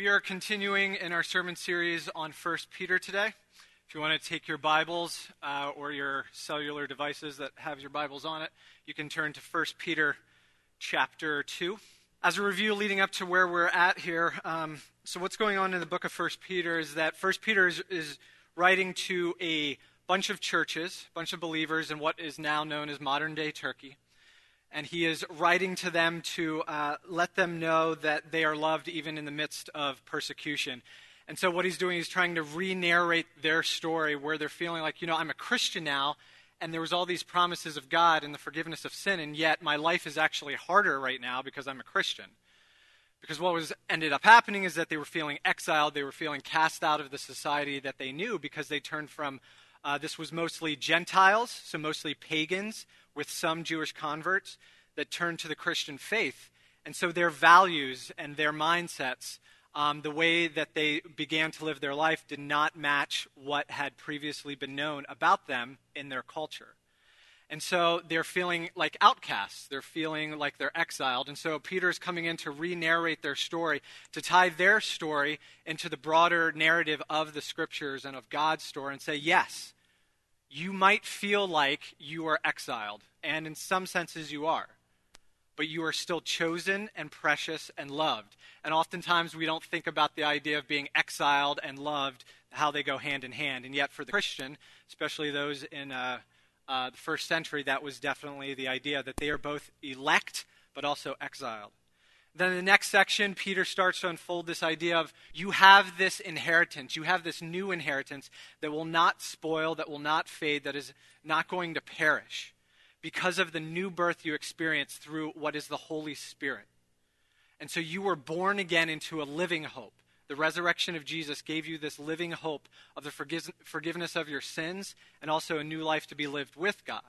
We are continuing in our sermon series on 1 Peter today. If you want to take your Bibles uh, or your cellular devices that have your Bibles on it, you can turn to 1 Peter chapter 2. As a review leading up to where we're at here, um, so what's going on in the book of 1 Peter is that 1 Peter is, is writing to a bunch of churches, a bunch of believers in what is now known as modern day Turkey and he is writing to them to uh, let them know that they are loved even in the midst of persecution. And so, what he's doing is trying to re narrate their story where they're feeling like, you know, I'm a Christian now, and there was all these promises of God and the forgiveness of sin, and yet my life is actually harder right now because I'm a Christian. Because what was ended up happening is that they were feeling exiled, they were feeling cast out of the society that they knew because they turned from uh, this was mostly Gentiles, so mostly pagans, with some Jewish converts that turned to the Christian faith. And so their values and their mindsets, um, the way that they began to live their life, did not match what had previously been known about them in their culture. And so they're feeling like outcasts. They're feeling like they're exiled. And so Peter's coming in to re narrate their story, to tie their story into the broader narrative of the scriptures and of God's story, and say, yes, you might feel like you are exiled, and in some senses you are, but you are still chosen and precious and loved. And oftentimes we don't think about the idea of being exiled and loved, how they go hand in hand. And yet, for the Christian, especially those in uh, uh, the first century, that was definitely the idea that they are both elect but also exiled. Then in the next section, Peter starts to unfold this idea of you have this inheritance, you have this new inheritance that will not spoil, that will not fade, that is not going to perish because of the new birth you experience through what is the Holy Spirit. And so you were born again into a living hope. The resurrection of Jesus gave you this living hope of the forgiveness of your sins and also a new life to be lived with God.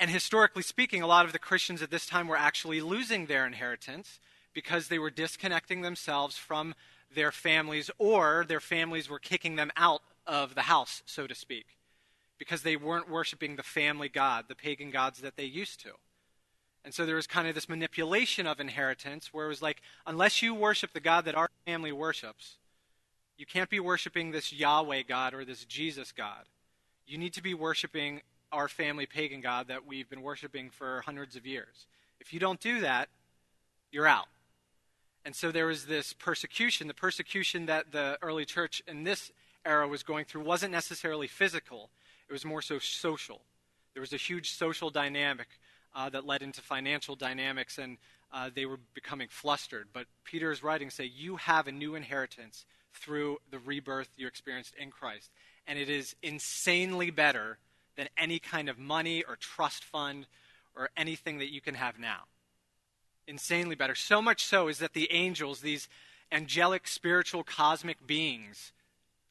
And historically speaking, a lot of the Christians at this time were actually losing their inheritance because they were disconnecting themselves from their families or their families were kicking them out of the house, so to speak, because they weren't worshiping the family God, the pagan gods that they used to. And so there was kind of this manipulation of inheritance where it was like, unless you worship the God that our family worships, you can't be worshiping this Yahweh God or this Jesus God. You need to be worshiping our family pagan god that we've been worshiping for hundreds of years. If you don't do that, you're out. And so there was this persecution. The persecution that the early church in this era was going through wasn't necessarily physical, it was more so social. There was a huge social dynamic uh, that led into financial dynamics, and uh, they were becoming flustered. But Peter's writings say, You have a new inheritance through the rebirth you experienced in Christ. And it is insanely better than any kind of money or trust fund or anything that you can have now. Insanely better. So much so is that the angels, these angelic, spiritual, cosmic beings,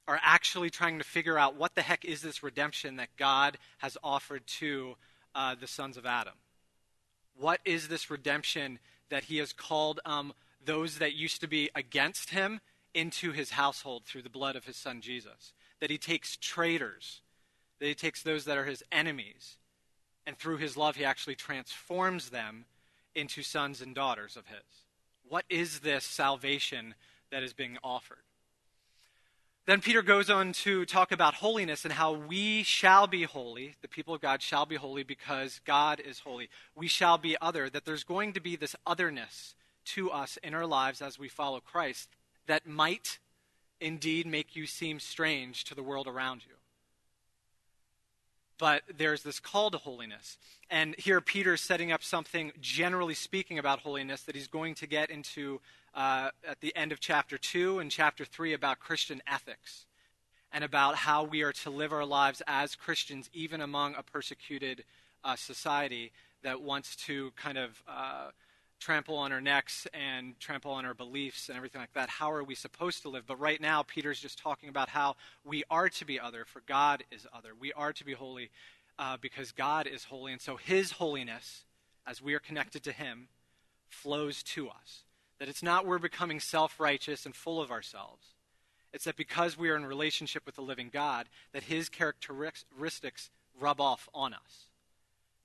are actually trying to figure out what the heck is this redemption that God has offered to uh, the sons of Adam? What is this redemption that he has called um, those that used to be against him into his household through the blood of his son Jesus? That he takes traitors that he takes those that are his enemies, and through his love, he actually transforms them into sons and daughters of his. What is this salvation that is being offered? Then Peter goes on to talk about holiness and how we shall be holy. The people of God shall be holy because God is holy. We shall be other, that there's going to be this otherness to us in our lives as we follow Christ that might indeed make you seem strange to the world around you but there's this call to holiness. And here Peter is setting up something, generally speaking, about holiness that he's going to get into uh, at the end of chapter 2 and chapter 3 about Christian ethics and about how we are to live our lives as Christians, even among a persecuted uh, society that wants to kind of. Uh, trample on our necks and trample on our beliefs and everything like that. How are we supposed to live? But right now, Peter's just talking about how we are to be other, for God is other. We are to be holy uh, because God is holy. And so his holiness, as we are connected to him, flows to us. That it's not we're becoming self righteous and full of ourselves. It's that because we are in relationship with the living God, that his characteristics rub off on us.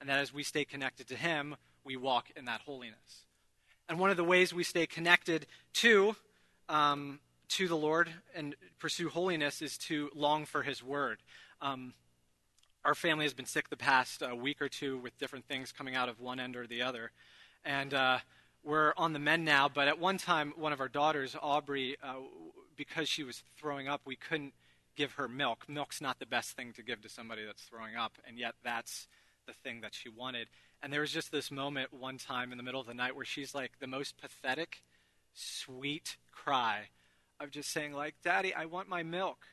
And that as we stay connected to him, we walk in that holiness. And one of the ways we stay connected to um, to the Lord and pursue holiness is to long for His Word. Um, our family has been sick the past uh, week or two with different things coming out of one end or the other. And uh, we're on the mend now, but at one time, one of our daughters, Aubrey, uh, because she was throwing up, we couldn't give her milk. Milk's not the best thing to give to somebody that's throwing up, and yet that's the thing that she wanted. And there was just this moment one time in the middle of the night where she's like the most pathetic, sweet cry of just saying, like, Daddy, I want my milk.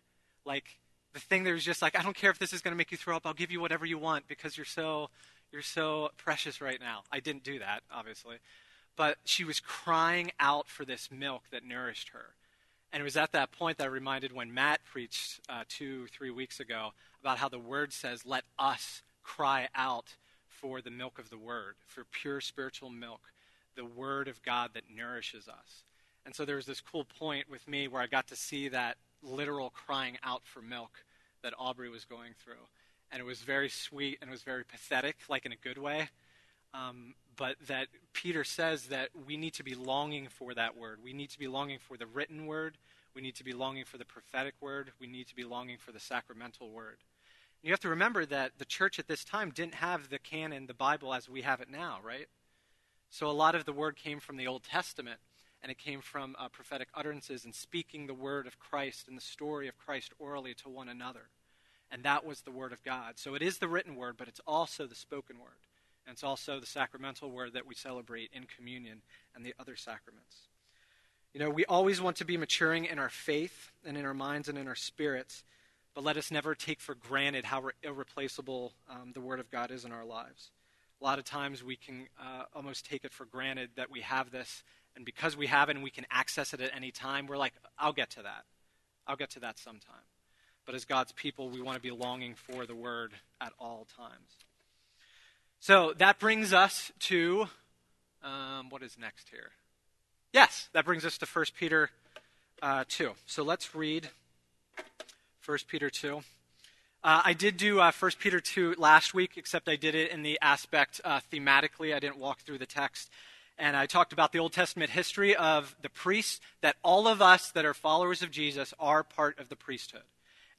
Like, the thing that was just like, I don't care if this is going to make you throw up. I'll give you whatever you want because you're so you're so precious right now. I didn't do that, obviously, but she was crying out for this milk that nourished her. And it was at that point that I reminded when Matt preached uh, two, three weeks ago about how the Word says, "Let us cry out for the milk of the Word, for pure spiritual milk, the Word of God that nourishes us." And so there was this cool point with me where I got to see that literal crying out for milk that Aubrey was going through. And it was very sweet and it was very pathetic, like in a good way. Um, but that Peter says that we need to be longing for that word. We need to be longing for the written word. We need to be longing for the prophetic word. We need to be longing for the sacramental word. You have to remember that the church at this time didn't have the canon, the Bible, as we have it now, right? So a lot of the word came from the Old Testament and it came from uh, prophetic utterances and speaking the word of Christ and the story of Christ orally to one another. And that was the word of God. So it is the written word, but it's also the spoken word. And it's also the sacramental word that we celebrate in communion and the other sacraments. You know, we always want to be maturing in our faith and in our minds and in our spirits, but let us never take for granted how irreplaceable um, the Word of God is in our lives. A lot of times we can uh, almost take it for granted that we have this and because we have it and we can access it at any time, we're like, I'll get to that. I'll get to that sometime. But as God's people, we want to be longing for the word at all times. So that brings us to um, what is next here? Yes, that brings us to 1 Peter uh, 2. So let's read 1 Peter 2. Uh, I did do uh, 1 Peter 2 last week, except I did it in the aspect uh, thematically. I didn't walk through the text and I talked about the Old Testament history of the priests, that all of us that are followers of Jesus are part of the priesthood.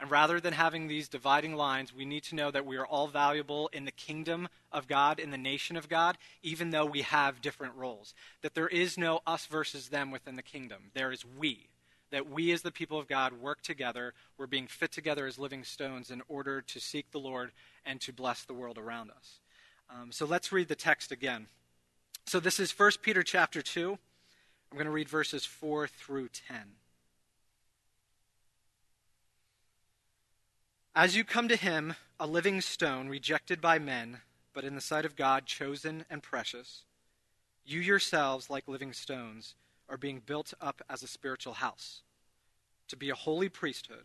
And rather than having these dividing lines, we need to know that we are all valuable in the kingdom of God, in the nation of God, even though we have different roles. That there is no us versus them within the kingdom. There is we. That we, as the people of God, work together. We're being fit together as living stones in order to seek the Lord and to bless the world around us. Um, so let's read the text again. So this is 1 Peter chapter 2. I'm going to read verses 4 through 10. As you come to him, a living stone, rejected by men, but in the sight of God, chosen and precious, you yourselves, like living stones, are being built up as a spiritual house, to be a holy priesthood,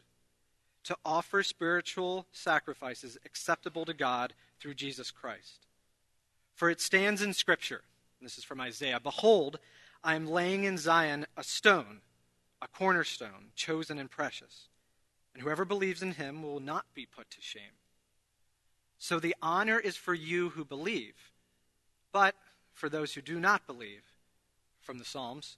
to offer spiritual sacrifices acceptable to God through Jesus Christ. For it stands in Scripture this is from Isaiah Behold, I am laying in Zion a stone, a cornerstone, chosen and precious, and whoever believes in him will not be put to shame. So the honor is for you who believe, but for those who do not believe, from the Psalms,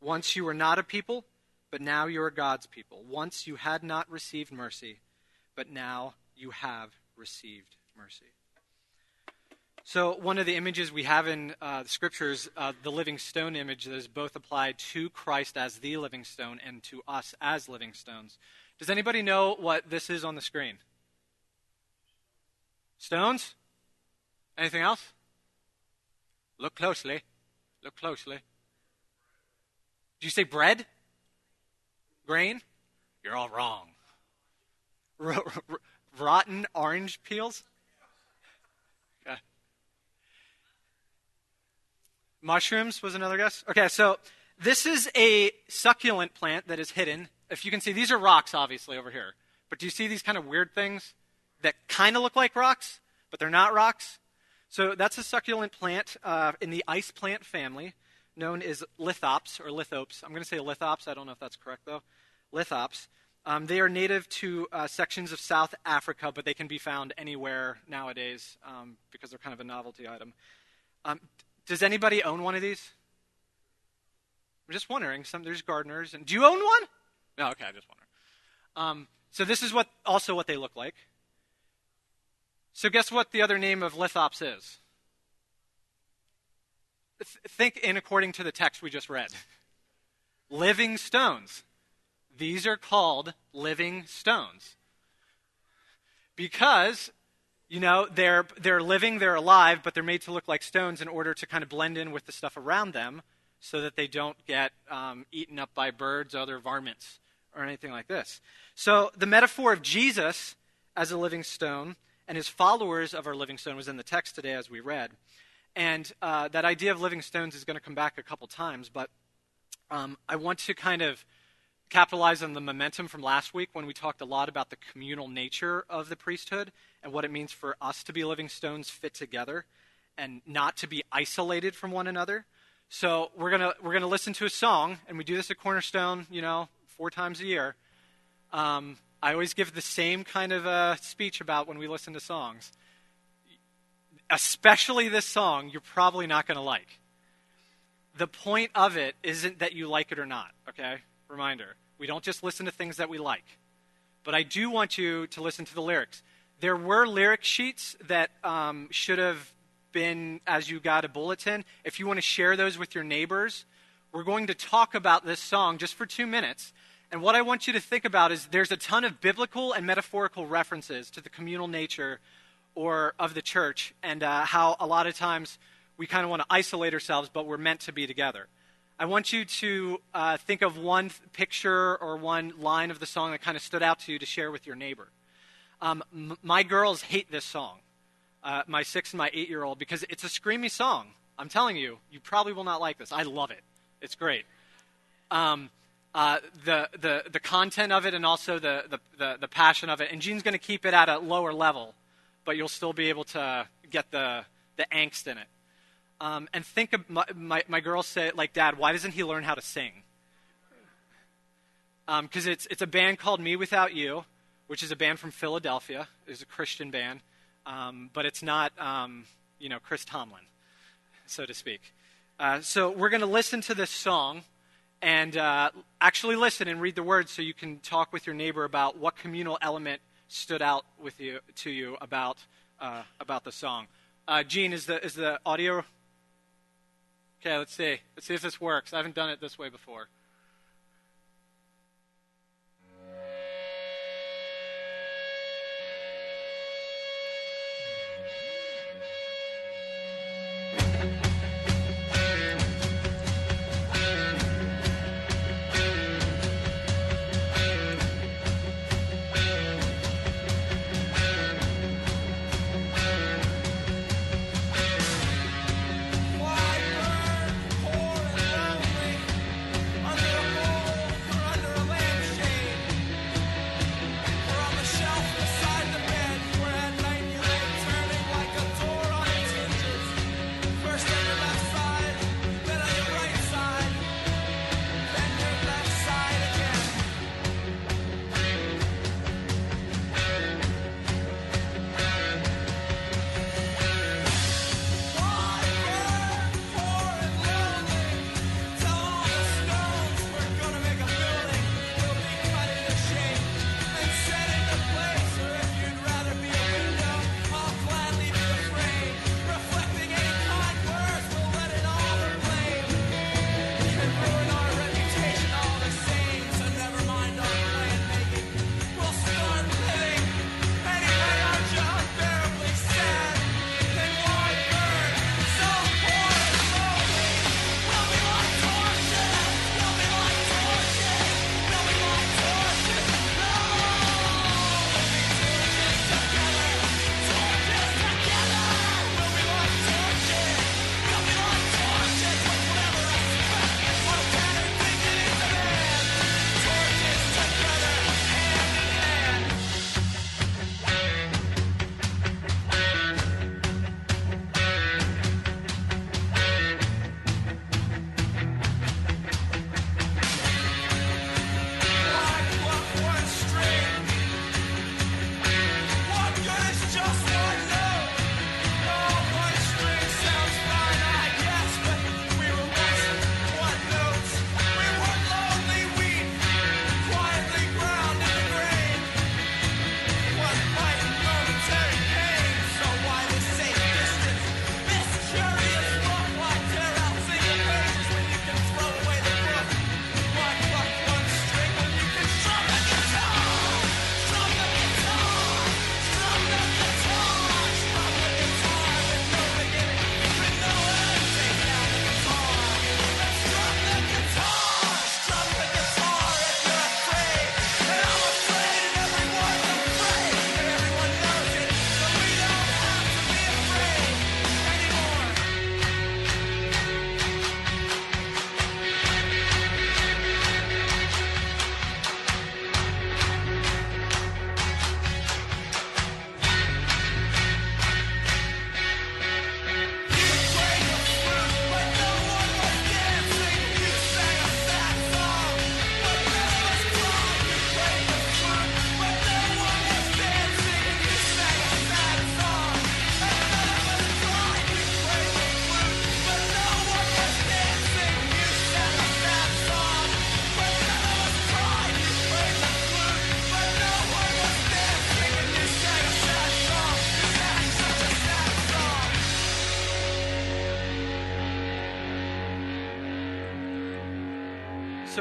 Once you were not a people, but now you are God's people. Once you had not received mercy, but now you have received mercy. So, one of the images we have in uh, the scriptures, uh, the living stone image, that is both applied to Christ as the living stone and to us as living stones. Does anybody know what this is on the screen? Stones? Anything else? Look closely. Look closely. You say bread? Grain? You're all wrong. R- r- rotten orange peels? Mushrooms was another guess. Okay, so this is a succulent plant that is hidden. If you can see, these are rocks, obviously, over here. But do you see these kind of weird things that kind of look like rocks, but they're not rocks? So that's a succulent plant uh, in the ice plant family known as lithops or lithops. I'm going to say lithops. I don't know if that's correct, though. Lithops. Um, they are native to uh, sections of South Africa, but they can be found anywhere nowadays um, because they're kind of a novelty item. Um, does anybody own one of these? I'm just wondering. Some there's gardeners, and do you own one? No, okay, I just wonder. Um, so this is what also what they look like. So guess what the other name of lithops is? Th- think in according to the text we just read. living stones. These are called living stones. Because, you know, they're, they're living, they're alive, but they're made to look like stones in order to kind of blend in with the stuff around them so that they don't get um, eaten up by birds, other varmints, or anything like this. So the metaphor of Jesus as a living stone and his followers of our living stone was in the text today as we read. And uh, that idea of living stones is going to come back a couple times, but um, I want to kind of capitalize on the momentum from last week when we talked a lot about the communal nature of the priesthood and what it means for us to be living stones fit together and not to be isolated from one another. So we're gonna we're gonna listen to a song, and we do this at Cornerstone, you know, four times a year. Um, I always give the same kind of uh, speech about when we listen to songs. Especially this song, you're probably not going to like. The point of it isn't that you like it or not, okay? Reminder. We don't just listen to things that we like. But I do want you to listen to the lyrics. There were lyric sheets that um, should have been as you got a bulletin. If you want to share those with your neighbors, we're going to talk about this song just for two minutes. And what I want you to think about is there's a ton of biblical and metaphorical references to the communal nature or of the church and uh, how a lot of times we kind of want to isolate ourselves, but we're meant to be together. I want you to uh, think of one picture or one line of the song that kind of stood out to you to share with your neighbor. Um, m- my girls hate this song, uh, my six and my eight year old, because it's a screamy song. I'm telling you, you probably will not like this. I love it, it's great. Um, uh, the, the, the content of it and also the, the, the, the passion of it. And Gene's going to keep it at a lower level, but you'll still be able to get the, the angst in it. Um, and think of my, my, my girls say, like, Dad, why doesn't he learn how to sing? Because um, it's, it's a band called Me Without You, which is a band from Philadelphia. It's a Christian band, um, but it's not, um, you know, Chris Tomlin, so to speak. Uh, so we're going to listen to this song and uh, actually listen and read the words so you can talk with your neighbor about what communal element stood out with you to you about uh, about the song. Uh, Gene, is the is the audio? Okay, let's see. Let's see if this works. I haven't done it this way before.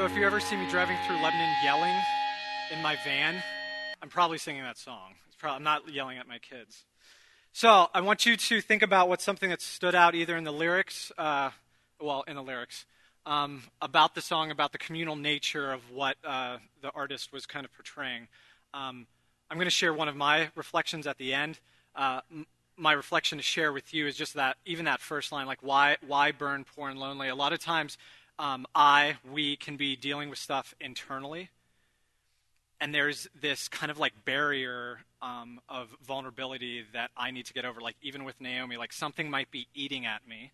So if you ever see me driving through Lebanon yelling in my van, I'm probably singing that song. Probably, I'm not yelling at my kids. So I want you to think about what's something that stood out either in the lyrics, uh, well, in the lyrics, um, about the song, about the communal nature of what uh, the artist was kind of portraying. Um, I'm going to share one of my reflections at the end. Uh, m- my reflection to share with you is just that, even that first line, like why, why burn poor and lonely? A lot of times, um, I, we can be dealing with stuff internally, and there's this kind of like barrier um, of vulnerability that I need to get over. Like even with Naomi, like something might be eating at me,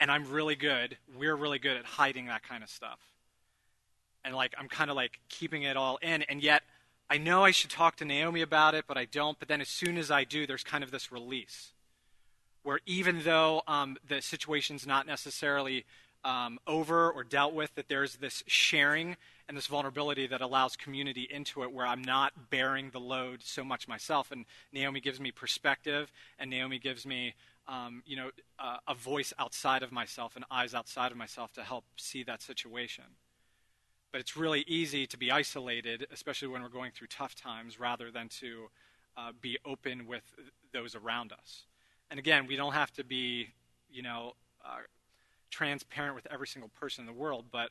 and I'm really good. We're really good at hiding that kind of stuff, and like I'm kind of like keeping it all in, and yet I know I should talk to Naomi about it, but I don't. But then as soon as I do, there's kind of this release where even though um, the situation's not necessarily um, over or dealt with, that there's this sharing and this vulnerability that allows community into it where I'm not bearing the load so much myself. And Naomi gives me perspective, and Naomi gives me, um, you know, uh, a voice outside of myself and eyes outside of myself to help see that situation. But it's really easy to be isolated, especially when we're going through tough times, rather than to uh, be open with those around us. And again, we don't have to be, you know, uh, transparent with every single person in the world, but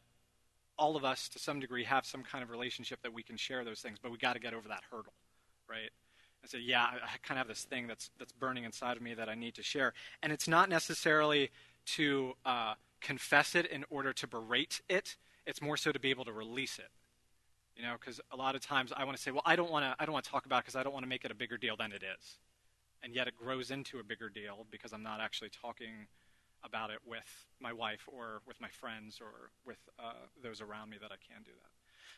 all of us, to some degree, have some kind of relationship that we can share those things. But we got to get over that hurdle, right? And say, yeah, I, I kind of have this thing that's that's burning inside of me that I need to share, and it's not necessarily to uh, confess it in order to berate it. It's more so to be able to release it. You know, because a lot of times I want to say, well, I don't want to, I don't want to talk about it because I don't want to make it a bigger deal than it is and yet it grows into a bigger deal because I'm not actually talking about it with my wife or with my friends or with uh, those around me that I can do that.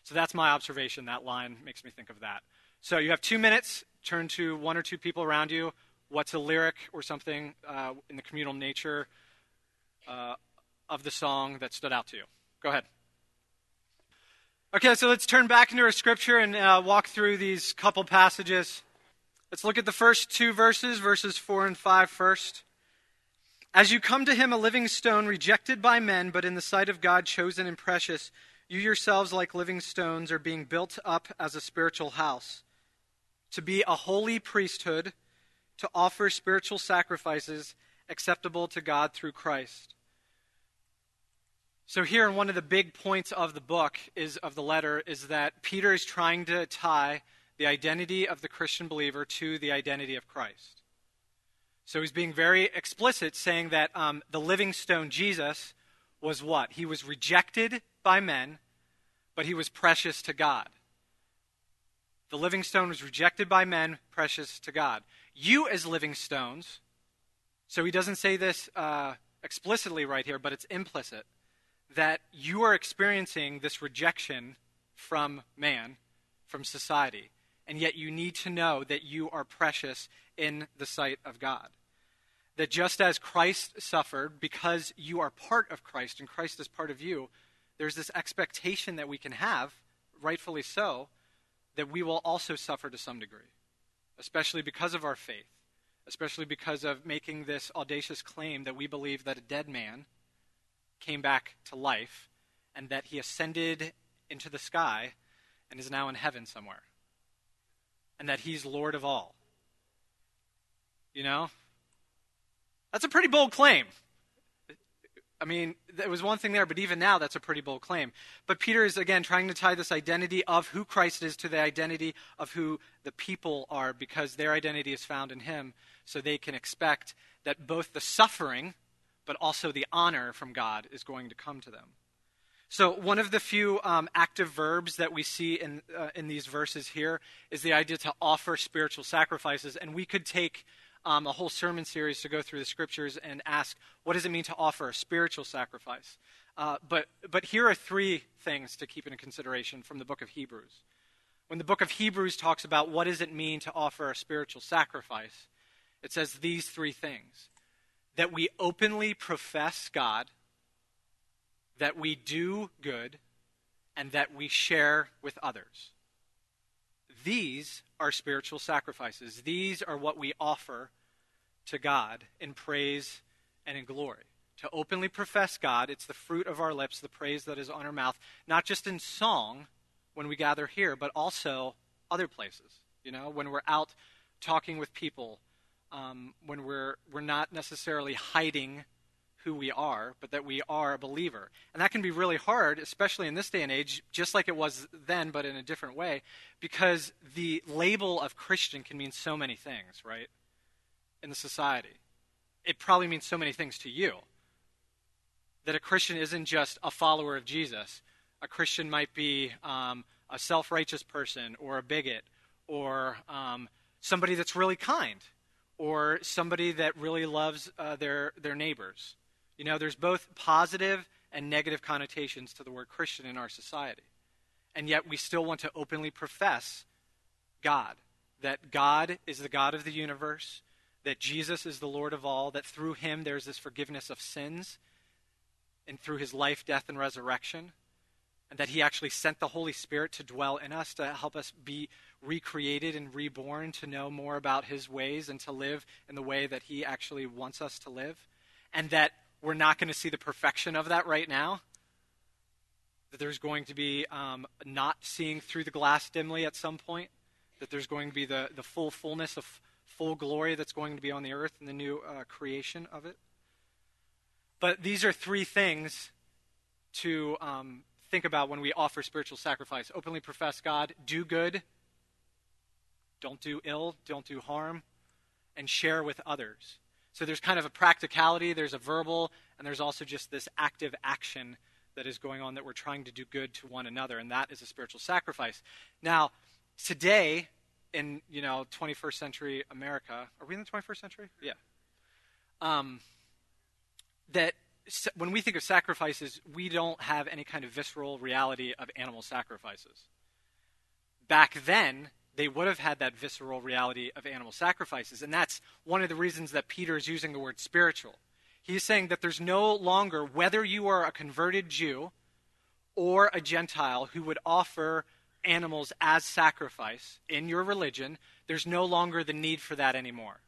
So that's my observation. That line makes me think of that. So you have two minutes. Turn to one or two people around you. What's a lyric or something uh, in the communal nature uh, of the song that stood out to you? Go ahead. Okay, so let's turn back into our scripture and uh, walk through these couple passages. Let's look at the first two verses, verses 4 and 5 first. As you come to him, a living stone, rejected by men, but in the sight of God, chosen and precious, you yourselves, like living stones, are being built up as a spiritual house, to be a holy priesthood, to offer spiritual sacrifices acceptable to God through Christ. So here, in one of the big points of the book is of the letter is that Peter is trying to tie the identity of the Christian believer to the identity of Christ. So he's being very explicit, saying that um, the living stone, Jesus, was what? He was rejected by men, but he was precious to God. The living stone was rejected by men, precious to God. You, as living stones, so he doesn't say this uh, explicitly right here, but it's implicit, that you are experiencing this rejection from man, from society and yet you need to know that you are precious in the sight of God. That just as Christ suffered, because you are part of Christ and Christ is part of you, there's this expectation that we can have, rightfully so, that we will also suffer to some degree, especially because of our faith, especially because of making this audacious claim that we believe that a dead man came back to life and that he ascended into the sky and is now in heaven somewhere and that he's Lord of all. You know? That's a pretty bold claim. I mean, there was one thing there, but even now, that's a pretty bold claim. But Peter is, again, trying to tie this identity of who Christ is to the identity of who the people are, because their identity is found in him, so they can expect that both the suffering, but also the honor from God is going to come to them. So, one of the few um, active verbs that we see in, uh, in these verses here is the idea to offer spiritual sacrifices. And we could take um, a whole sermon series to go through the scriptures and ask, what does it mean to offer a spiritual sacrifice? Uh, but, but here are three things to keep in consideration from the book of Hebrews. When the book of Hebrews talks about what does it mean to offer a spiritual sacrifice, it says these three things that we openly profess God that we do good, and that we share with others. These are spiritual sacrifices. These are what we offer to God in praise and in glory. to openly profess God. It's the fruit of our lips, the praise that is on our mouth, not just in song when we gather here, but also other places. You know, when we're out talking with people, um, when we're we're not necessarily hiding who we are, but that we are a believer. And that can be really hard, especially in this day and age, just like it was then, but in a different way, because the label of Christian can mean so many things, right? In the society. It probably means so many things to you. That a Christian isn't just a follower of Jesus. A Christian might be um, a self righteous person or a bigot or um, somebody that's really kind or somebody that really loves uh, their, their neighbors you know, there's both positive and negative connotations to the word Christian in our society. And yet we still want to openly profess God, that God is the God of the universe, that Jesus is the Lord of all, that through him there's this forgiveness of sins, and through his life, death, and resurrection, and that he actually sent the Holy Spirit to dwell in us to help us be recreated and reborn to know more about his ways and to live in the way that he actually wants us to live. And that we're not going to see the perfection of that right now. That there's going to be um, not seeing through the glass dimly at some point. That there's going to be the, the full fullness of full glory that's going to be on the earth and the new uh, creation of it. But these are three things to um, think about when we offer spiritual sacrifice openly profess God, do good, don't do ill, don't do harm, and share with others. So there's kind of a practicality, there's a verbal, and there's also just this active action that is going on that we're trying to do good to one another, and that is a spiritual sacrifice. Now, today, in you know 21st century America, are we in the 21st century? Yeah. Um, that when we think of sacrifices, we don't have any kind of visceral reality of animal sacrifices. Back then, they would have had that visceral reality of animal sacrifices. And that's one of the reasons that Peter is using the word spiritual. He's saying that there's no longer, whether you are a converted Jew or a Gentile who would offer animals as sacrifice in your religion, there's no longer the need for that anymore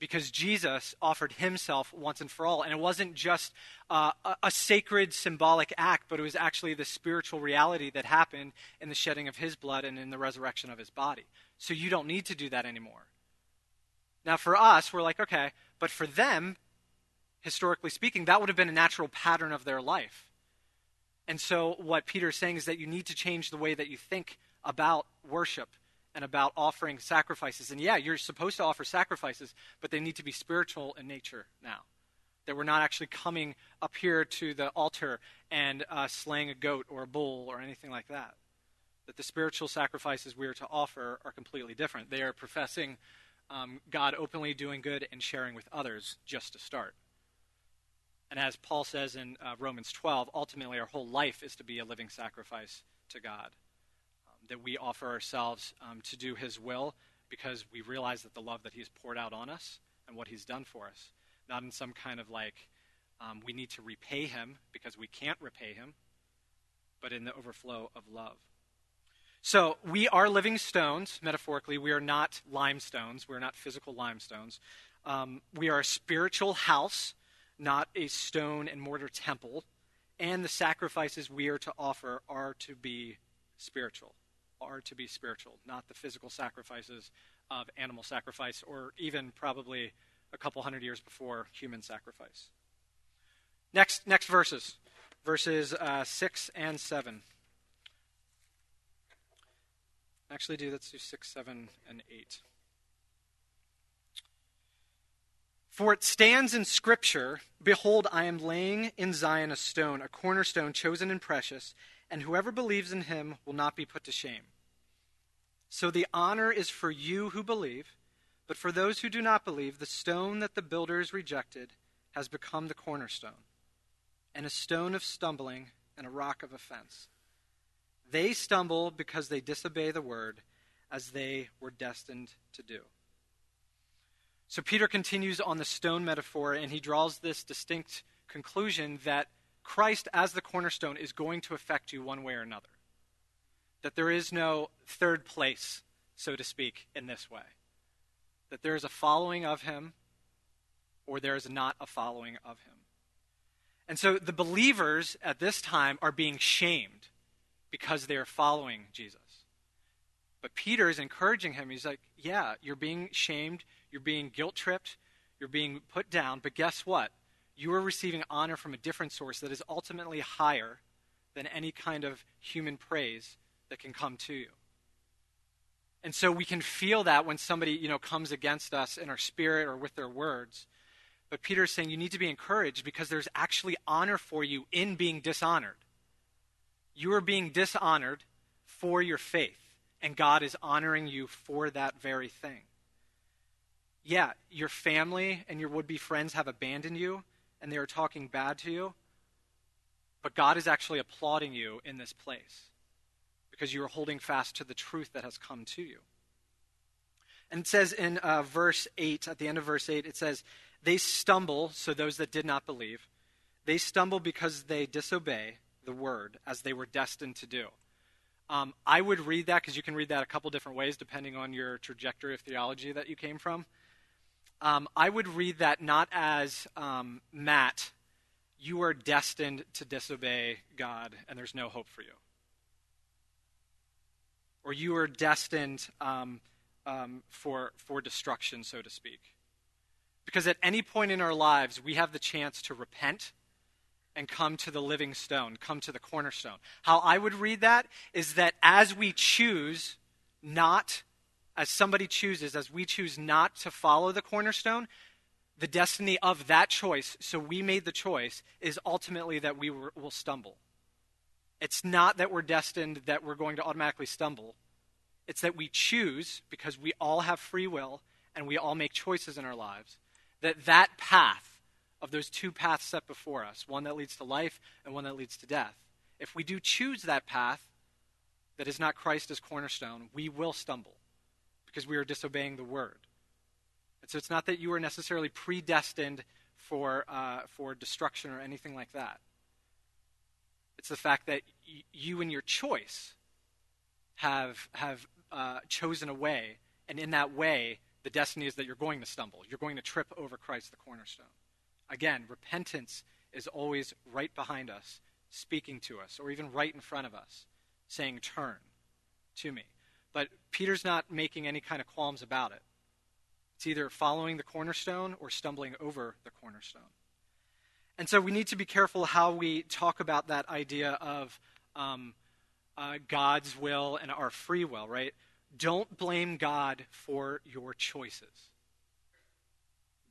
because Jesus offered himself once and for all. And it wasn't just uh, a, a, sacred symbolic act, but it was actually the spiritual reality that happened in the shedding of his blood and in the resurrection of his body. So you don't need to do that anymore. Now, for us, we're like, okay, but for them, historically speaking, that would have been a natural pattern of their life. And so, what Peter is saying is that you need to change the way that you think about worship and about offering sacrifices. And yeah, you're supposed to offer sacrifices, but they need to be spiritual in nature now. That we're not actually coming up here to the altar and uh, slaying a goat or a bull or anything like that. That the spiritual sacrifices we are to offer are completely different. They are professing um, God openly doing good and sharing with others just to start. And as Paul says in uh, Romans 12, ultimately our whole life is to be a living sacrifice to God that we offer ourselves um, to do His will because we realize that the love that He's poured out on us and what He's done for us, not in some kind of like um, we need to repay Him because we can't repay Him, but in the overflow of love. So we are living stones, metaphorically. We are not limestones. We're not physical limestones. Um, we are a spiritual house, not a stone and mortar temple. And the sacrifices we are to offer are to be spiritual are to be spiritual, not the physical sacrifices of animal sacrifice or even probably a couple hundred years before human sacrifice. Next, next verses, verses uh, 6 and 7. Actually, do let's do 6, 7, and 8. For it stands in Scripture Behold, I am laying in Zion a stone, a cornerstone chosen and precious, and whoever believes in him will not be put to shame. So the honor is for you who believe, but for those who do not believe, the stone that the builders rejected has become the cornerstone, and a stone of stumbling and a rock of offense. They stumble because they disobey the word, as they were destined to do. So Peter continues on the stone metaphor, and he draws this distinct conclusion that Christ, as the cornerstone, is going to affect you one way or another that there is no third place, so to speak, in this way. That there is a following of him or there is not a following of him. And so the believers at this time are being shamed because they are following Jesus. But Peter is encouraging him. He's like, Yeah, you're being shamed, you're being guilt tripped, you're being put down, but guess what? You are receiving honor from a different source that is ultimately higher than any kind of human praise that can come to you. And so we can feel that when somebody, you know, comes against us in our spirit or with their words. But Peter is saying you need to be encouraged because there's actually honor for you in being dishonored. You are being dishonored for your faith, and God is honoring you for that very thing. Yeah, your family and your would be friends have abandoned you, and they are talking bad to you, but God is actually applauding you in this place because you are holding fast to the truth that has come to you. And it says in uh, verse 8, at the end of verse 8, it says, They stumble, so those that did not believe, they stumble because they disobey the word as they were destined to do. Um, I would read that because you can read that a couple different ways depending on your trajectory of theology that you came from. Um, I would read that not as um, Matt, you are destined to disobey God and there's no hope for you or you are destined um, um, for, for destruction, so to speak. Because at any point in our lives, we have the chance to repent and come to the living stone, come to the cornerstone. How I would read that is that as we choose not, as somebody chooses, as we choose not to follow the cornerstone, the destiny of that choice, so we made the choice, is ultimately that we will stumble. It's not that we're destined that we're going to automatically stumble. It's that we choose, because we all have free will and we all make choices in our lives, that that path of those two paths set before us, one that leads to life and one that leads to death, if we do choose that path that is not Christ as cornerstone, we will stumble because we are disobeying the word. And so it's not that you are necessarily predestined for, uh, for destruction or anything like that. It's the fact that y- you and your choice have, have uh, chosen a way, and in that way, the destiny is that you're going to stumble. You're going to trip over Christ, the cornerstone. Again, repentance is always right behind us, speaking to us, or even right in front of us, saying, Turn to me. But Peter's not making any kind of qualms about it. It's either following the cornerstone or stumbling over the cornerstone. And so we need to be careful how we talk about that idea of um, uh, God's will and our free will, right? Don't blame God for your choices.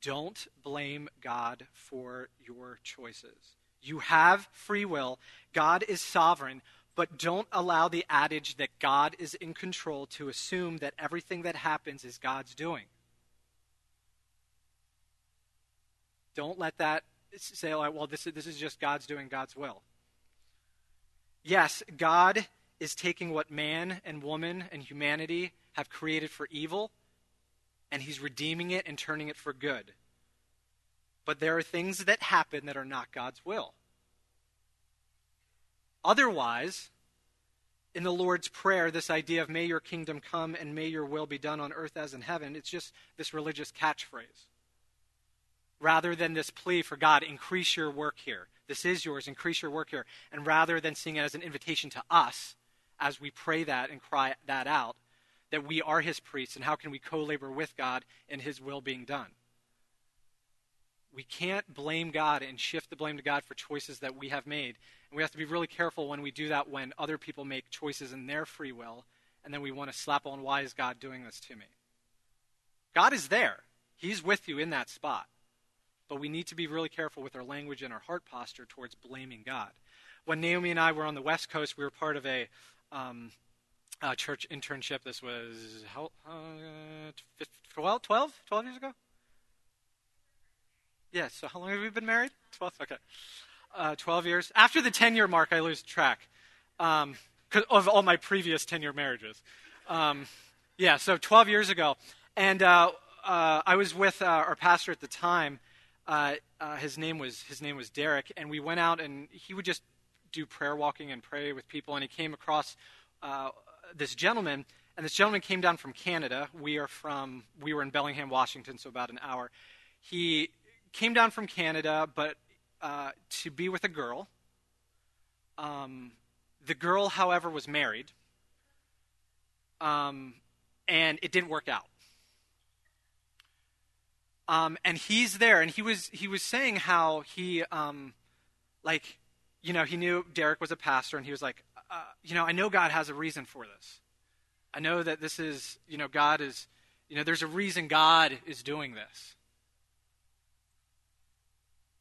Don't blame God for your choices. You have free will, God is sovereign, but don't allow the adage that God is in control to assume that everything that happens is God's doing. Don't let that say, oh, well, this is, this is just God's doing God's will. Yes, God is taking what man and woman and humanity have created for evil, and he's redeeming it and turning it for good. But there are things that happen that are not God's will. Otherwise, in the Lord's Prayer, this idea of may your kingdom come and may your will be done on earth as in heaven, it's just this religious catchphrase rather than this plea for God, increase your work here. This is yours, increase your work here. And rather than seeing it as an invitation to us as we pray that and cry that out, that we are his priests and how can we co labor with God in his will being done. We can't blame God and shift the blame to God for choices that we have made. And we have to be really careful when we do that when other people make choices in their free will, and then we want to slap on, why is God doing this to me? God is there, He's with you in that spot. But we need to be really careful with our language and our heart posture towards blaming God. When Naomi and I were on the West Coast, we were part of a, um, church internship. This was how, uh, 12, 12, 12 years ago? Yes. Yeah, so how long have we been married? 12? Okay. Uh, 12 years. After the 10 year mark, I lose track um, of all my previous 10 year marriages. Um, yeah, so 12 years ago. And uh, uh, I was with uh, our pastor at the time, uh, uh, his name was his name was Derek, and we went out and he would just do prayer walking and pray with people. And he came across this gentleman, and this gentleman came down from Canada. We are from we were in Bellingham, Washington, so about an hour. He came down from Canada, but uh, to be with a girl. Um, the girl, however, was married, um, and it didn't work out. Um, and he's there, and he was he was saying how he um, like you know he knew Derek was a pastor, and he was like, uh, you know, I know God has a reason for this. I know that this is you know God is you know there's a reason God is doing this.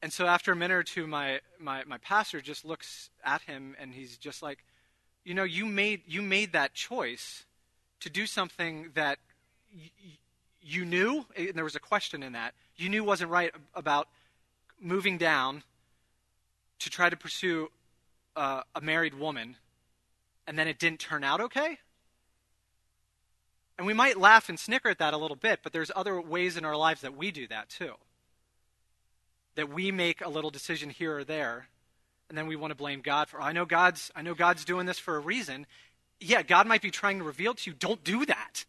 And so after a minute or two, my, my, my pastor just looks at him and he's just like, you know, you made, you made that choice to do something that y- you knew, and there was a question in that, you knew wasn't right about moving down to try to pursue uh, a married woman, and then it didn't turn out okay? And we might laugh and snicker at that a little bit, but there's other ways in our lives that we do that too that we make a little decision here or there and then we want to blame God for I know God's I know God's doing this for a reason. Yeah, God might be trying to reveal to you, don't do that.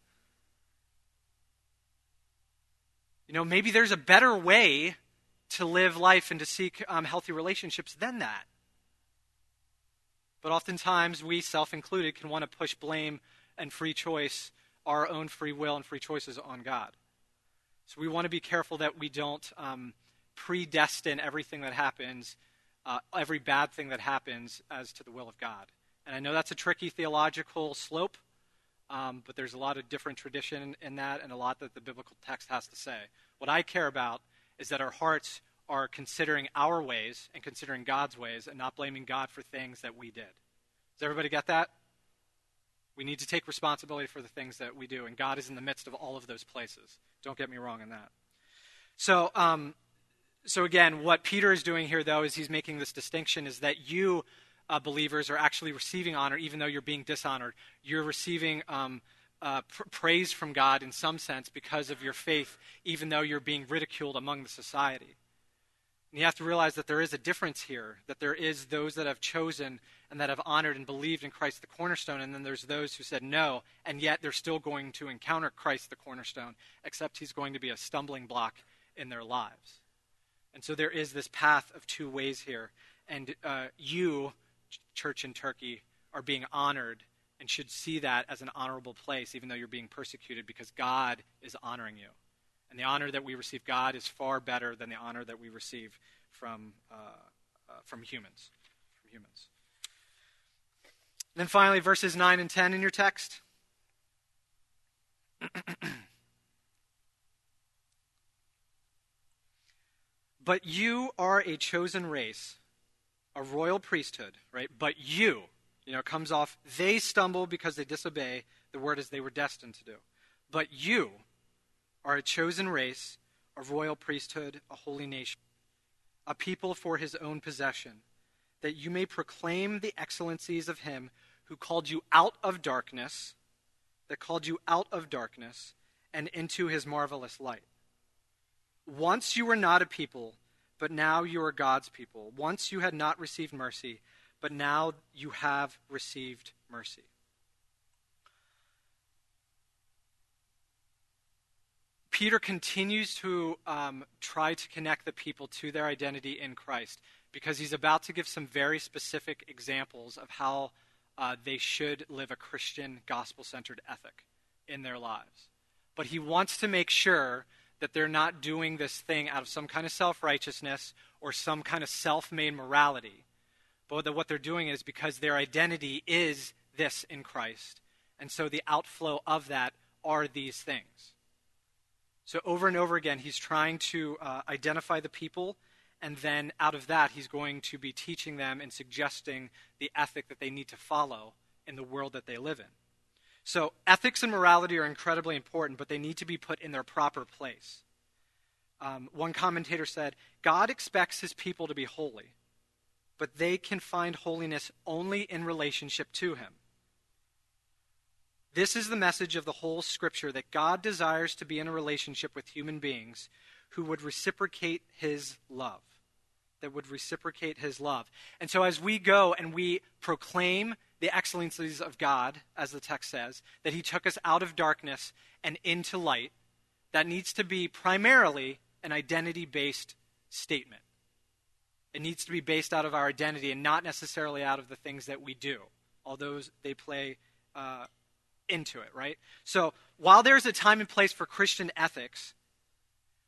You know, maybe there's a better way to live life and to seek um, healthy relationships than that. But oftentimes, we, self included, can want to push blame and free choice, our own free will and free choices on God. So we want to be careful that we don't um, predestine everything that happens, uh, every bad thing that happens, as to the will of God. And I know that's a tricky theological slope, um, but there's a lot of different tradition in that and a lot that the biblical text has to say. What I care about is that our hearts are considering our ways and considering God's ways and not blaming God for things that we did. Does everybody get that? We need to take responsibility for the things that we do, and God is in the midst of all of those places. Don't get me wrong in that. So, um, so again, what Peter is doing here, though, is he's making this distinction: is that you, uh, believers, are actually receiving honor, even though you're being dishonored. You're receiving um, uh, pr- praise from God in some sense because of your faith, even though you're being ridiculed among the society. And you have to realize that there is a difference here, that there is those that have chosen and that have honored and believed in Christ the cornerstone, and then there's those who said no, and yet they're still going to encounter Christ the cornerstone, except he's going to be a stumbling block in their lives. And so there is this path of two ways here. And uh, you, church in Turkey, are being honored and should see that as an honorable place, even though you're being persecuted, because God is honoring you. And the honor that we receive God is far better than the honor that we receive from, uh, uh, from humans. From humans. And then finally, verses 9 and 10 in your text. But you are a chosen race, a royal priesthood, right? But you, you know, comes off, they stumble because they disobey the word as they were destined to do. But you are a chosen race, a royal priesthood, a holy nation, a people for his own possession, that you may proclaim the excellencies of him who called you out of darkness, that called you out of darkness and into his marvelous light. Once you were not a people, but now you are God's people. Once you had not received mercy, but now you have received mercy. Peter continues to um, try to connect the people to their identity in Christ because he's about to give some very specific examples of how uh, they should live a Christian, gospel centered ethic in their lives. But he wants to make sure that they're not doing this thing out of some kind of self righteousness or some kind of self made morality, but that what they're doing is because their identity is this in Christ. And so the outflow of that are these things. So over and over again, he's trying to uh, identify the people, and then out of that, he's going to be teaching them and suggesting the ethic that they need to follow in the world that they live in. So, ethics and morality are incredibly important, but they need to be put in their proper place. Um, one commentator said God expects his people to be holy, but they can find holiness only in relationship to him. This is the message of the whole scripture that God desires to be in a relationship with human beings who would reciprocate his love. That would reciprocate his love. And so, as we go and we proclaim the excellencies of God, as the text says, that He took us out of darkness and into light, that needs to be primarily an identity based statement. It needs to be based out of our identity and not necessarily out of the things that we do, although they play uh, into it, right? So while there's a time and place for Christian ethics,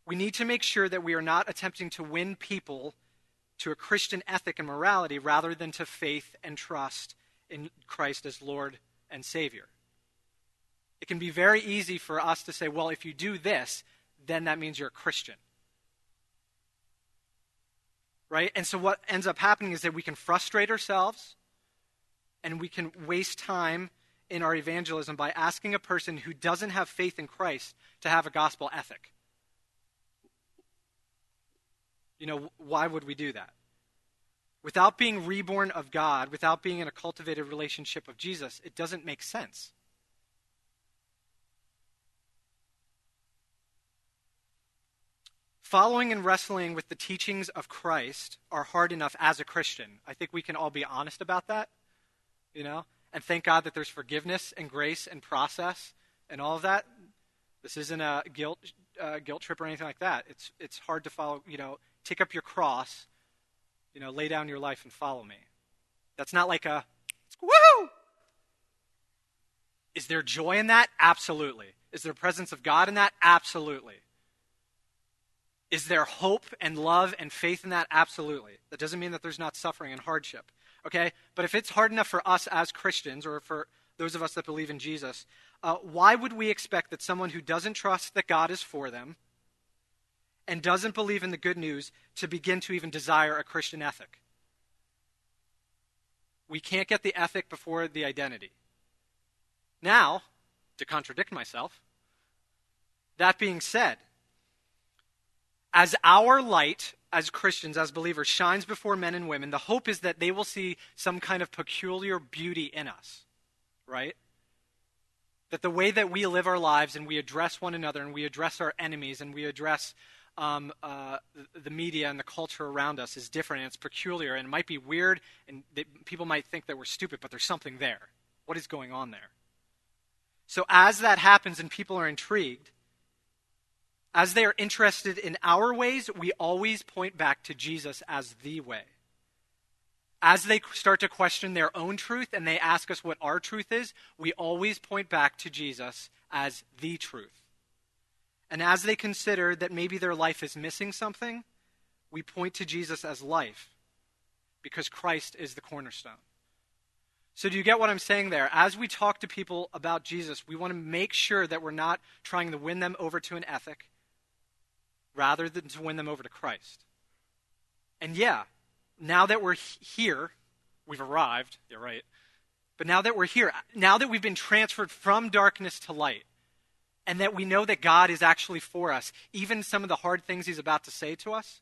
we need to make sure that we are not attempting to win people to a Christian ethic and morality rather than to faith and trust in Christ as Lord and Savior. It can be very easy for us to say, well, if you do this, then that means you're a Christian. Right? And so what ends up happening is that we can frustrate ourselves and we can waste time in our evangelism by asking a person who doesn't have faith in Christ to have a gospel ethic. You know, why would we do that? Without being reborn of God, without being in a cultivated relationship of Jesus, it doesn't make sense. Following and wrestling with the teachings of Christ are hard enough as a Christian. I think we can all be honest about that, you know? And thank God that there's forgiveness and grace and process and all of that. This isn't a guilt uh, guilt trip or anything like that. It's it's hard to follow. You know, take up your cross. You know, lay down your life and follow me. That's not like a woo. Is there joy in that? Absolutely. Is there presence of God in that? Absolutely. Is there hope and love and faith in that? Absolutely. That doesn't mean that there's not suffering and hardship okay? But if it's hard enough for us as Christians, or for those of us that believe in Jesus, uh, why would we expect that someone who doesn't trust that God is for them and doesn't believe in the good news to begin to even desire a Christian ethic? We can't get the ethic before the identity. Now, to contradict myself, that being said, as our light as Christians, as believers, shines before men and women, the hope is that they will see some kind of peculiar beauty in us, right? That the way that we live our lives and we address one another and we address our enemies and we address um, uh, the media and the culture around us is different and it's peculiar and it might be weird and people might think that we're stupid, but there's something there. What is going on there? So as that happens and people are intrigued, as they are interested in our ways, we always point back to Jesus as the way. As they start to question their own truth and they ask us what our truth is, we always point back to Jesus as the truth. And as they consider that maybe their life is missing something, we point to Jesus as life because Christ is the cornerstone. So, do you get what I'm saying there? As we talk to people about Jesus, we want to make sure that we're not trying to win them over to an ethic rather than to win them over to Christ. And yeah, now that we're here, we've arrived, you're right. But now that we're here, now that we've been transferred from darkness to light, and that we know that God is actually for us, even some of the hard things He's about to say to us,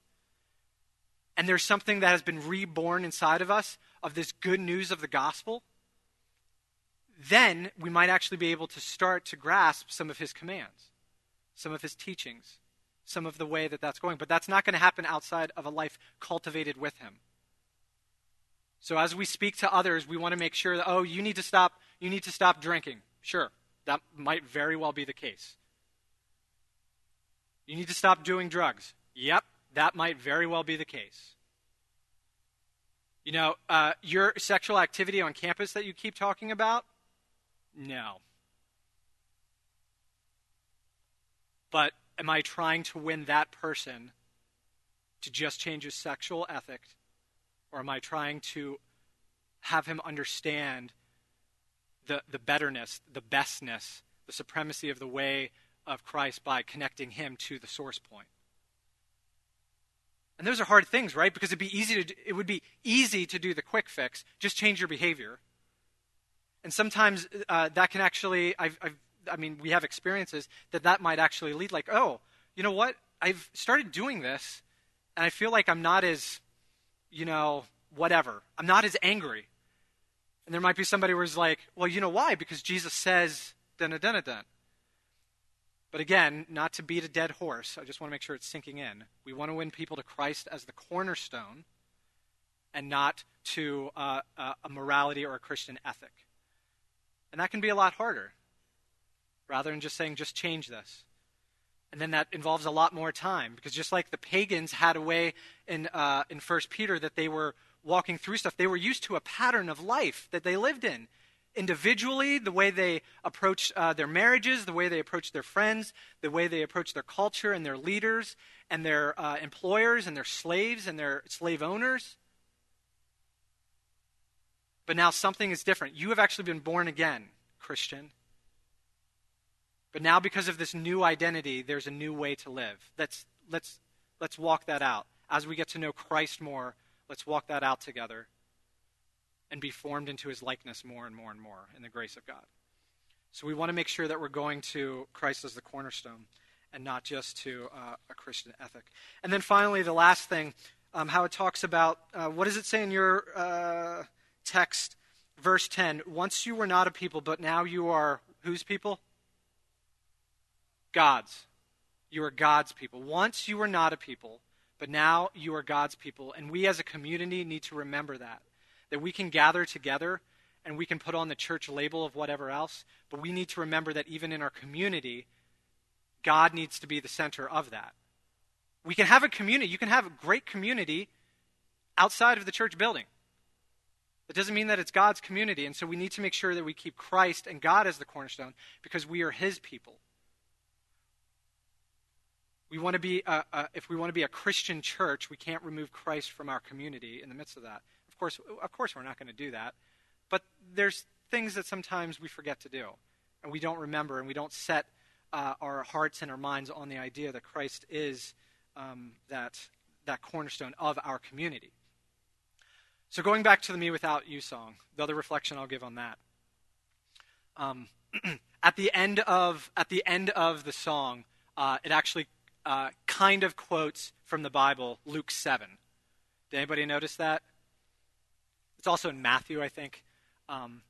and there's something that has been reborn inside of us of this good news of the gospel, then we might actually be able to start to grasp some of His commands, some of His teachings, some of the way that that's going. But that's not going to happen outside of a life cultivated with Him. So as we speak to others, we want to make sure that, oh, you need to stop, you need to stop drinking. Sure, that might very well be the case. You need to stop doing drugs. Yep, that might very well be the case. You know, uh, your sexual activity on campus that you keep talking about? No. But am I trying to win that person to just change his sexual ethic? Or am I trying to have him understand the, the betterness, the bestness, the supremacy of the way of Christ by connecting him to the source point? And those are hard things, right? Because it'd be easy to it would be easy to do the quick fix, just change your behavior. And sometimes uh, that can actually I've, I've I mean, we have experiences that that might actually lead, like, oh, you know what? I've started doing this, and I feel like I'm not as, you know, whatever. I'm not as angry. And there might be somebody who's like, well, you know why? Because Jesus says, dun dun dun But again, not to beat a dead horse, I just want to make sure it's sinking in. We want to win people to Christ as the cornerstone and not to uh, uh, a morality or a Christian ethic. And that can be a lot harder rather than just saying, just change this. And then that involves a lot more time because just like the pagans had a way in uh, in First Peter that they were walking through stuff, they were used to a pattern of life that they lived in individually, the way they approached uh, their marriages, the way they approached their friends, the way they approached their culture and their leaders and their uh, employers and their slaves and their slave owners. But now something is different. You have actually been born again, Christian. But now, because of this new identity, there's a new way to live. Let's, let's, let's walk that out. As we get to know Christ more, let's walk that out together and be formed into his likeness more and more and more in the grace of God. So we want to make sure that we're going to Christ as the cornerstone and not just to uh, a Christian ethic. And then finally, the last thing, um, how it talks about uh, what does it say in your uh, text, verse 10? Once you were not a people, but now you are whose people? God's. You are God's people. Once you were not a people, but now you are God's people. And we as a community need to remember that that we can gather together and we can put on the church label of whatever else, but we need to remember that even in our community, God needs to be the center of that. We can have a community, you can have a great community outside of the church building. That doesn't mean that it's God's community, and so we need to make sure that we keep Christ and God as the cornerstone because we are His people. We want to be, a, a, if we want to be a Christian church, we can't remove Christ from our community in the midst of that Of course, of course, we're not going to do that. But there's things that sometimes we forget to do, and we don't remember, and we don't set uh, our hearts and our minds on the idea that Christ is um, that that cornerstone of our community. So going back to the "Me Without You" song, the other reflection I'll give on that. Um, at the end of at the end of the song, uh, it actually uh, kind of quotes from the Bible, Luke seven. Did anybody notice that? It's also in Matthew, I think. Um,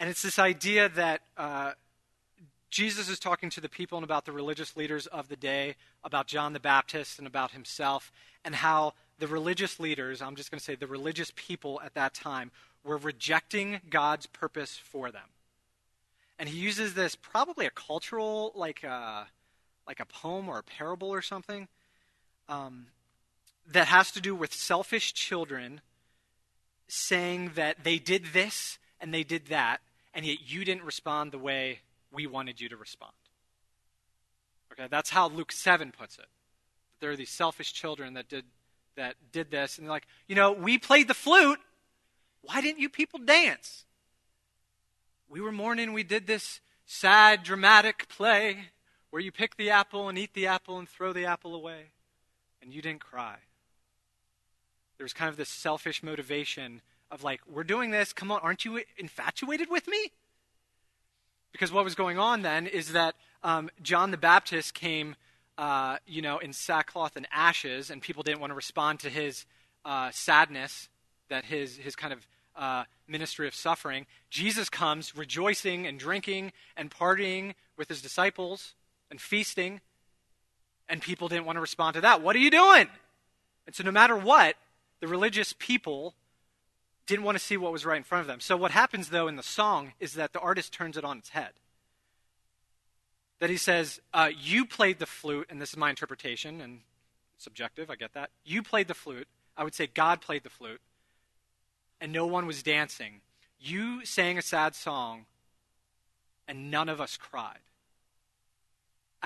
and it's this idea that uh, Jesus is talking to the people and about the religious leaders of the day, about John the Baptist and about himself, and how the religious leaders, I'm just going to say the religious people at that time, were rejecting God's purpose for them. And he uses this probably a cultural, like uh, like a poem or a parable or something, um, that has to do with selfish children saying that they did this and they did that, and yet you didn't respond the way we wanted you to respond. Okay, that's how Luke 7 puts it. There are these selfish children that did that did this, and they're like, you know, we played the flute. Why didn't you people dance? We were mourning, we did this sad, dramatic play where you pick the apple and eat the apple and throw the apple away, and you didn't cry. There was kind of this selfish motivation of like, we're doing this, come on, aren't you infatuated with me? Because what was going on then is that um, John the Baptist came, uh, you know, in sackcloth and ashes, and people didn't want to respond to his uh, sadness, that his his kind of uh, ministry of suffering. Jesus comes rejoicing and drinking and partying with his disciples and feasting, and people didn't want to respond to that. What are you doing? And so, no matter what, the religious people didn't want to see what was right in front of them. So, what happens, though, in the song is that the artist turns it on its head. That he says, uh, You played the flute, and this is my interpretation, and subjective, I get that. You played the flute. I would say God played the flute, and no one was dancing. You sang a sad song, and none of us cried.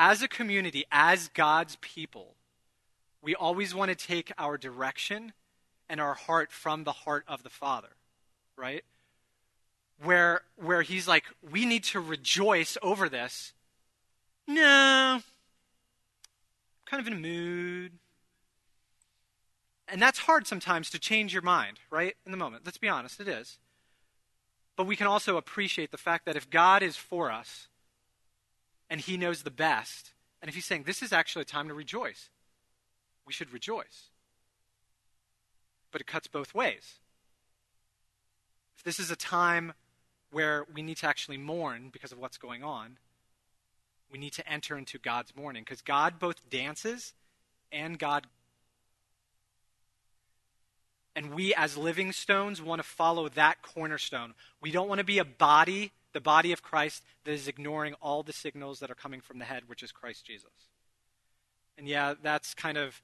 As a community, as God's people, we always want to take our direction and our heart from the heart of the Father, right? Where, where he's like, we need to rejoice over this. No, I'm kind of in a mood. And that's hard sometimes to change your mind, right? In the moment. Let's be honest, it is. But we can also appreciate the fact that if God is for us and he knows the best, and if he's saying this is actually a time to rejoice, we should rejoice but it cuts both ways. If this is a time where we need to actually mourn because of what's going on, we need to enter into God's mourning because God both dances and God. And we, as living stones, want to follow that cornerstone. We don't want to be a body, the body of Christ, that is ignoring all the signals that are coming from the head, which is Christ Jesus. And yeah, that's kind of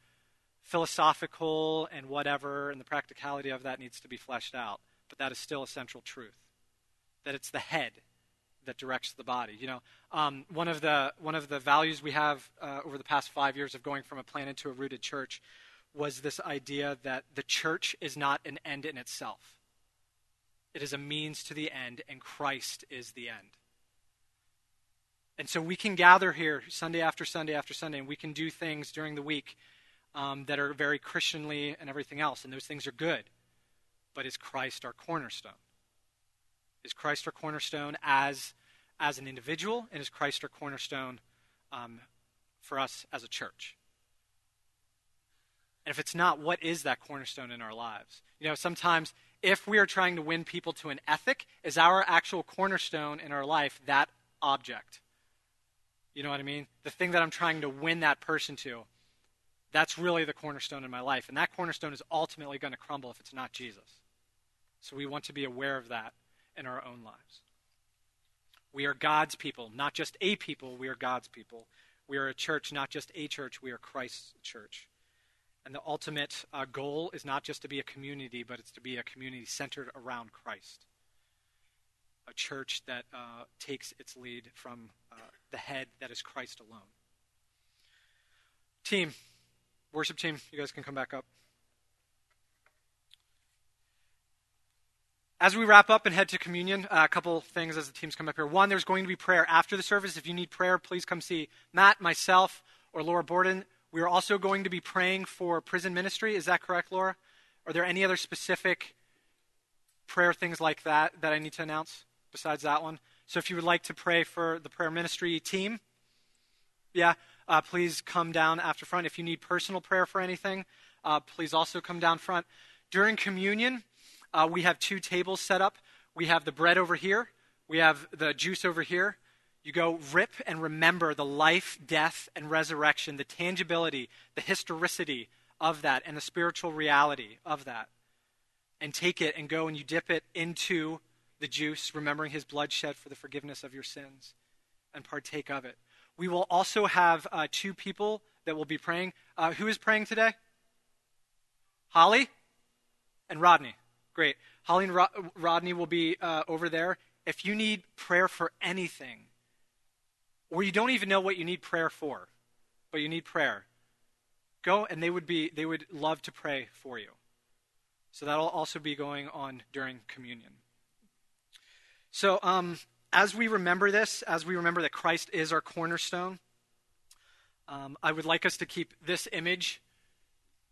philosophical and whatever, and the practicality of that needs to be fleshed out. But that is still a central truth that it's the head that directs the body. You know, um, one of the one of the values we have uh, over the past five years of going from a planted to a rooted church was this idea that the church is not an end in itself. It is a means to the end, and Christ is the end. And so we can gather here Sunday after Sunday after Sunday, and we can do things during the week um, that are very Christianly and everything else, and those things are good. But is Christ our cornerstone? Is Christ our cornerstone as, as an individual, and is Christ our cornerstone um, for us as a church? And if it's not, what is that cornerstone in our lives? You know, sometimes if we are trying to win people to an ethic, is our actual cornerstone in our life that object? You know what I mean? The thing that I'm trying to win that person to, that's really the cornerstone in my life. And that cornerstone is ultimately going to crumble if it's not Jesus. So we want to be aware of that in our own lives. We are God's people, not just a people, we are God's people. We are a church, not just a church, we are Christ's church. And the ultimate uh, goal is not just to be a community, but it's to be a community centered around Christ. A church that uh, takes its lead from uh, the head that is Christ alone. Team, worship team, you guys can come back up. As we wrap up and head to communion, uh, a couple things as the teams come up here. One, there's going to be prayer after the service. If you need prayer, please come see Matt, myself, or Laura Borden. We are also going to be praying for prison ministry. Is that correct, Laura? Are there any other specific prayer things like that that I need to announce besides that one? So if you would like to pray for the prayer ministry team, yeah, uh, please come down after front. If you need personal prayer for anything, uh, please also come down front. During communion, uh, we have two tables set up. We have the bread over here, we have the juice over here. You go rip and remember the life, death, and resurrection, the tangibility, the historicity of that, and the spiritual reality of that. And take it and go and you dip it into the juice, remembering his blood shed for the forgiveness of your sins, and partake of it. We will also have uh, two people that will be praying. Uh, who is praying today? Holly and Rodney. Great. Holly and Rodney will be uh, over there. If you need prayer for anything, or you don't even know what you need prayer for, but you need prayer, go and they would be they would love to pray for you. So that'll also be going on during communion. So um, as we remember this, as we remember that Christ is our cornerstone, um, I would like us to keep this image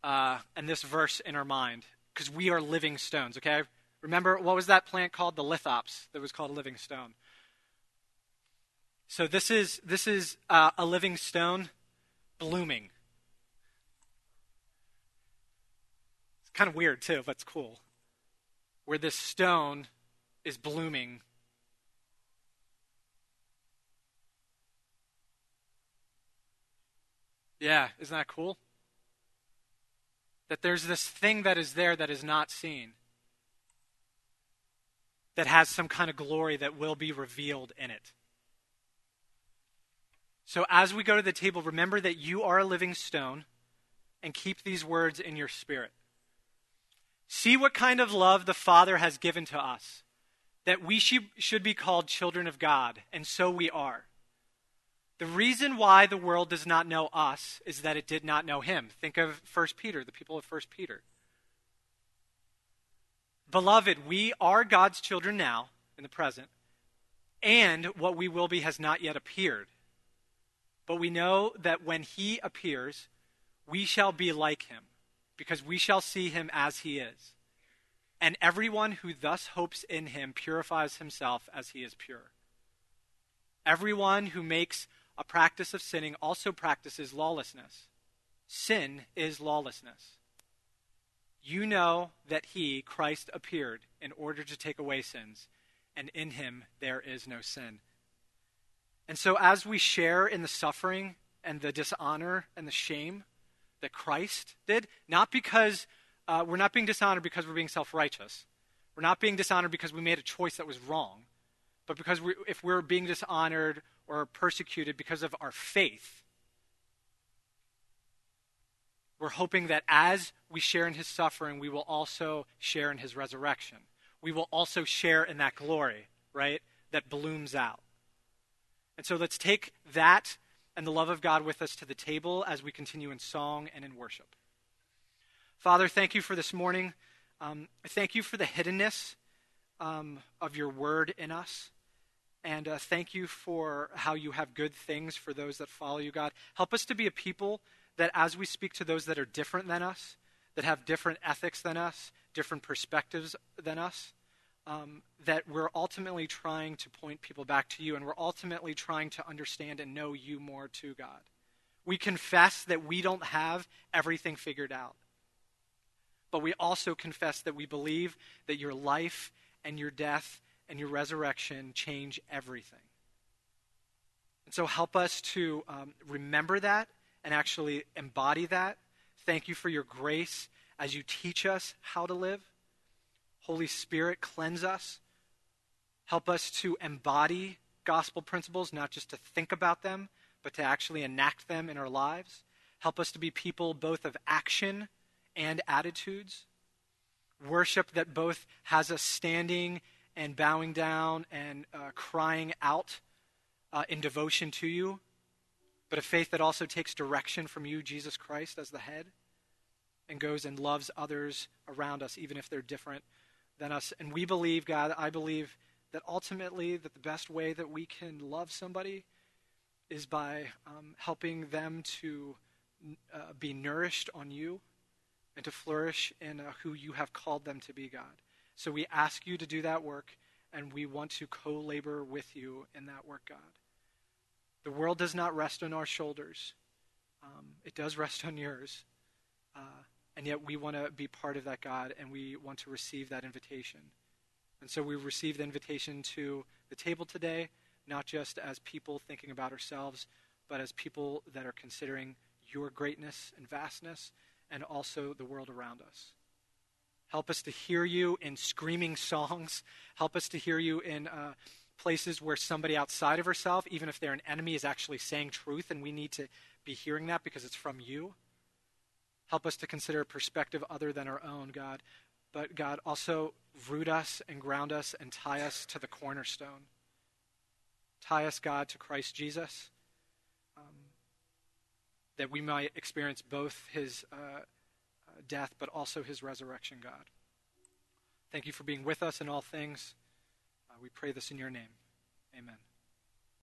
uh, and this verse in our mind because we are living stones. Okay, remember what was that plant called? The lithops that was called a living stone. So this is this is uh, a living stone blooming. It's kind of weird too, but it's cool. Where this stone is blooming. Yeah, isn't that cool? That there's this thing that is there that is not seen, that has some kind of glory that will be revealed in it. So as we go to the table, remember that you are a living stone and keep these words in your spirit. See what kind of love the Father has given to us, that we should be called children of God, and so we are. The reason why the world does not know us is that it did not know him. Think of 1 Peter, the people of 1 Peter. Beloved, we are God's children now, in the present, and what we will be has not yet appeared. But we know that when he appears, we shall be like him, because we shall see him as he is. And everyone who thus hopes in him purifies himself as he is pure. Everyone who makes a practice of sinning also practices lawlessness. Sin is lawlessness. You know that he, Christ, appeared in order to take away sins, and in him there is no sin. And so, as we share in the suffering and the dishonor and the shame that Christ did, not because uh, we're not being dishonored because we're being self righteous, we're not being dishonored because we made a choice that was wrong, but because we, if we're being dishonored or persecuted because of our faith, we're hoping that as we share in his suffering, we will also share in his resurrection. We will also share in that glory, right, that blooms out. And so let's take that and the love of God with us to the table as we continue in song and in worship. Father, thank you for this morning. Um, thank you for the hiddenness um, of your word in us. And uh, thank you for how you have good things for those that follow you, God. Help us to be a people that as we speak to those that are different than us, that have different ethics than us, different perspectives than us, um, that we're ultimately trying to point people back to you and we're ultimately trying to understand and know you more too, God. We confess that we don't have everything figured out. But we also confess that we believe that your life and your death and your resurrection change everything. And so help us to um, remember that and actually embody that. Thank you for your grace as you teach us how to live. Holy Spirit, cleanse us. Help us to embody gospel principles, not just to think about them, but to actually enact them in our lives. Help us to be people both of action and attitudes. Worship that both has us standing and bowing down and uh, crying out uh, in devotion to you, but a faith that also takes direction from you, Jesus Christ, as the head, and goes and loves others around us, even if they're different than us. And we believe, God, I believe that ultimately that the best way that we can love somebody is by um, helping them to uh, be nourished on you and to flourish in uh, who you have called them to be, God. So we ask you to do that work, and we want to co labor with you in that work, God. The world does not rest on our shoulders, um, it does rest on yours. Uh, and yet we want to be part of that, God, and we want to receive that invitation. And so we receive the invitation to the table today, not just as people thinking about ourselves, but as people that are considering your greatness and vastness and also the world around us. Help us to hear you in screaming songs. Help us to hear you in uh, places where somebody outside of ourselves, even if they're an enemy, is actually saying truth, and we need to be hearing that because it's from you. Help us to consider a perspective other than our own, God. But God, also root us and ground us and tie us to the cornerstone. Tie us, God, to Christ Jesus, um, that we might experience both his. Uh, death, but also his resurrection, God. Thank you for being with us in all things. Uh, we pray this in your name. Amen.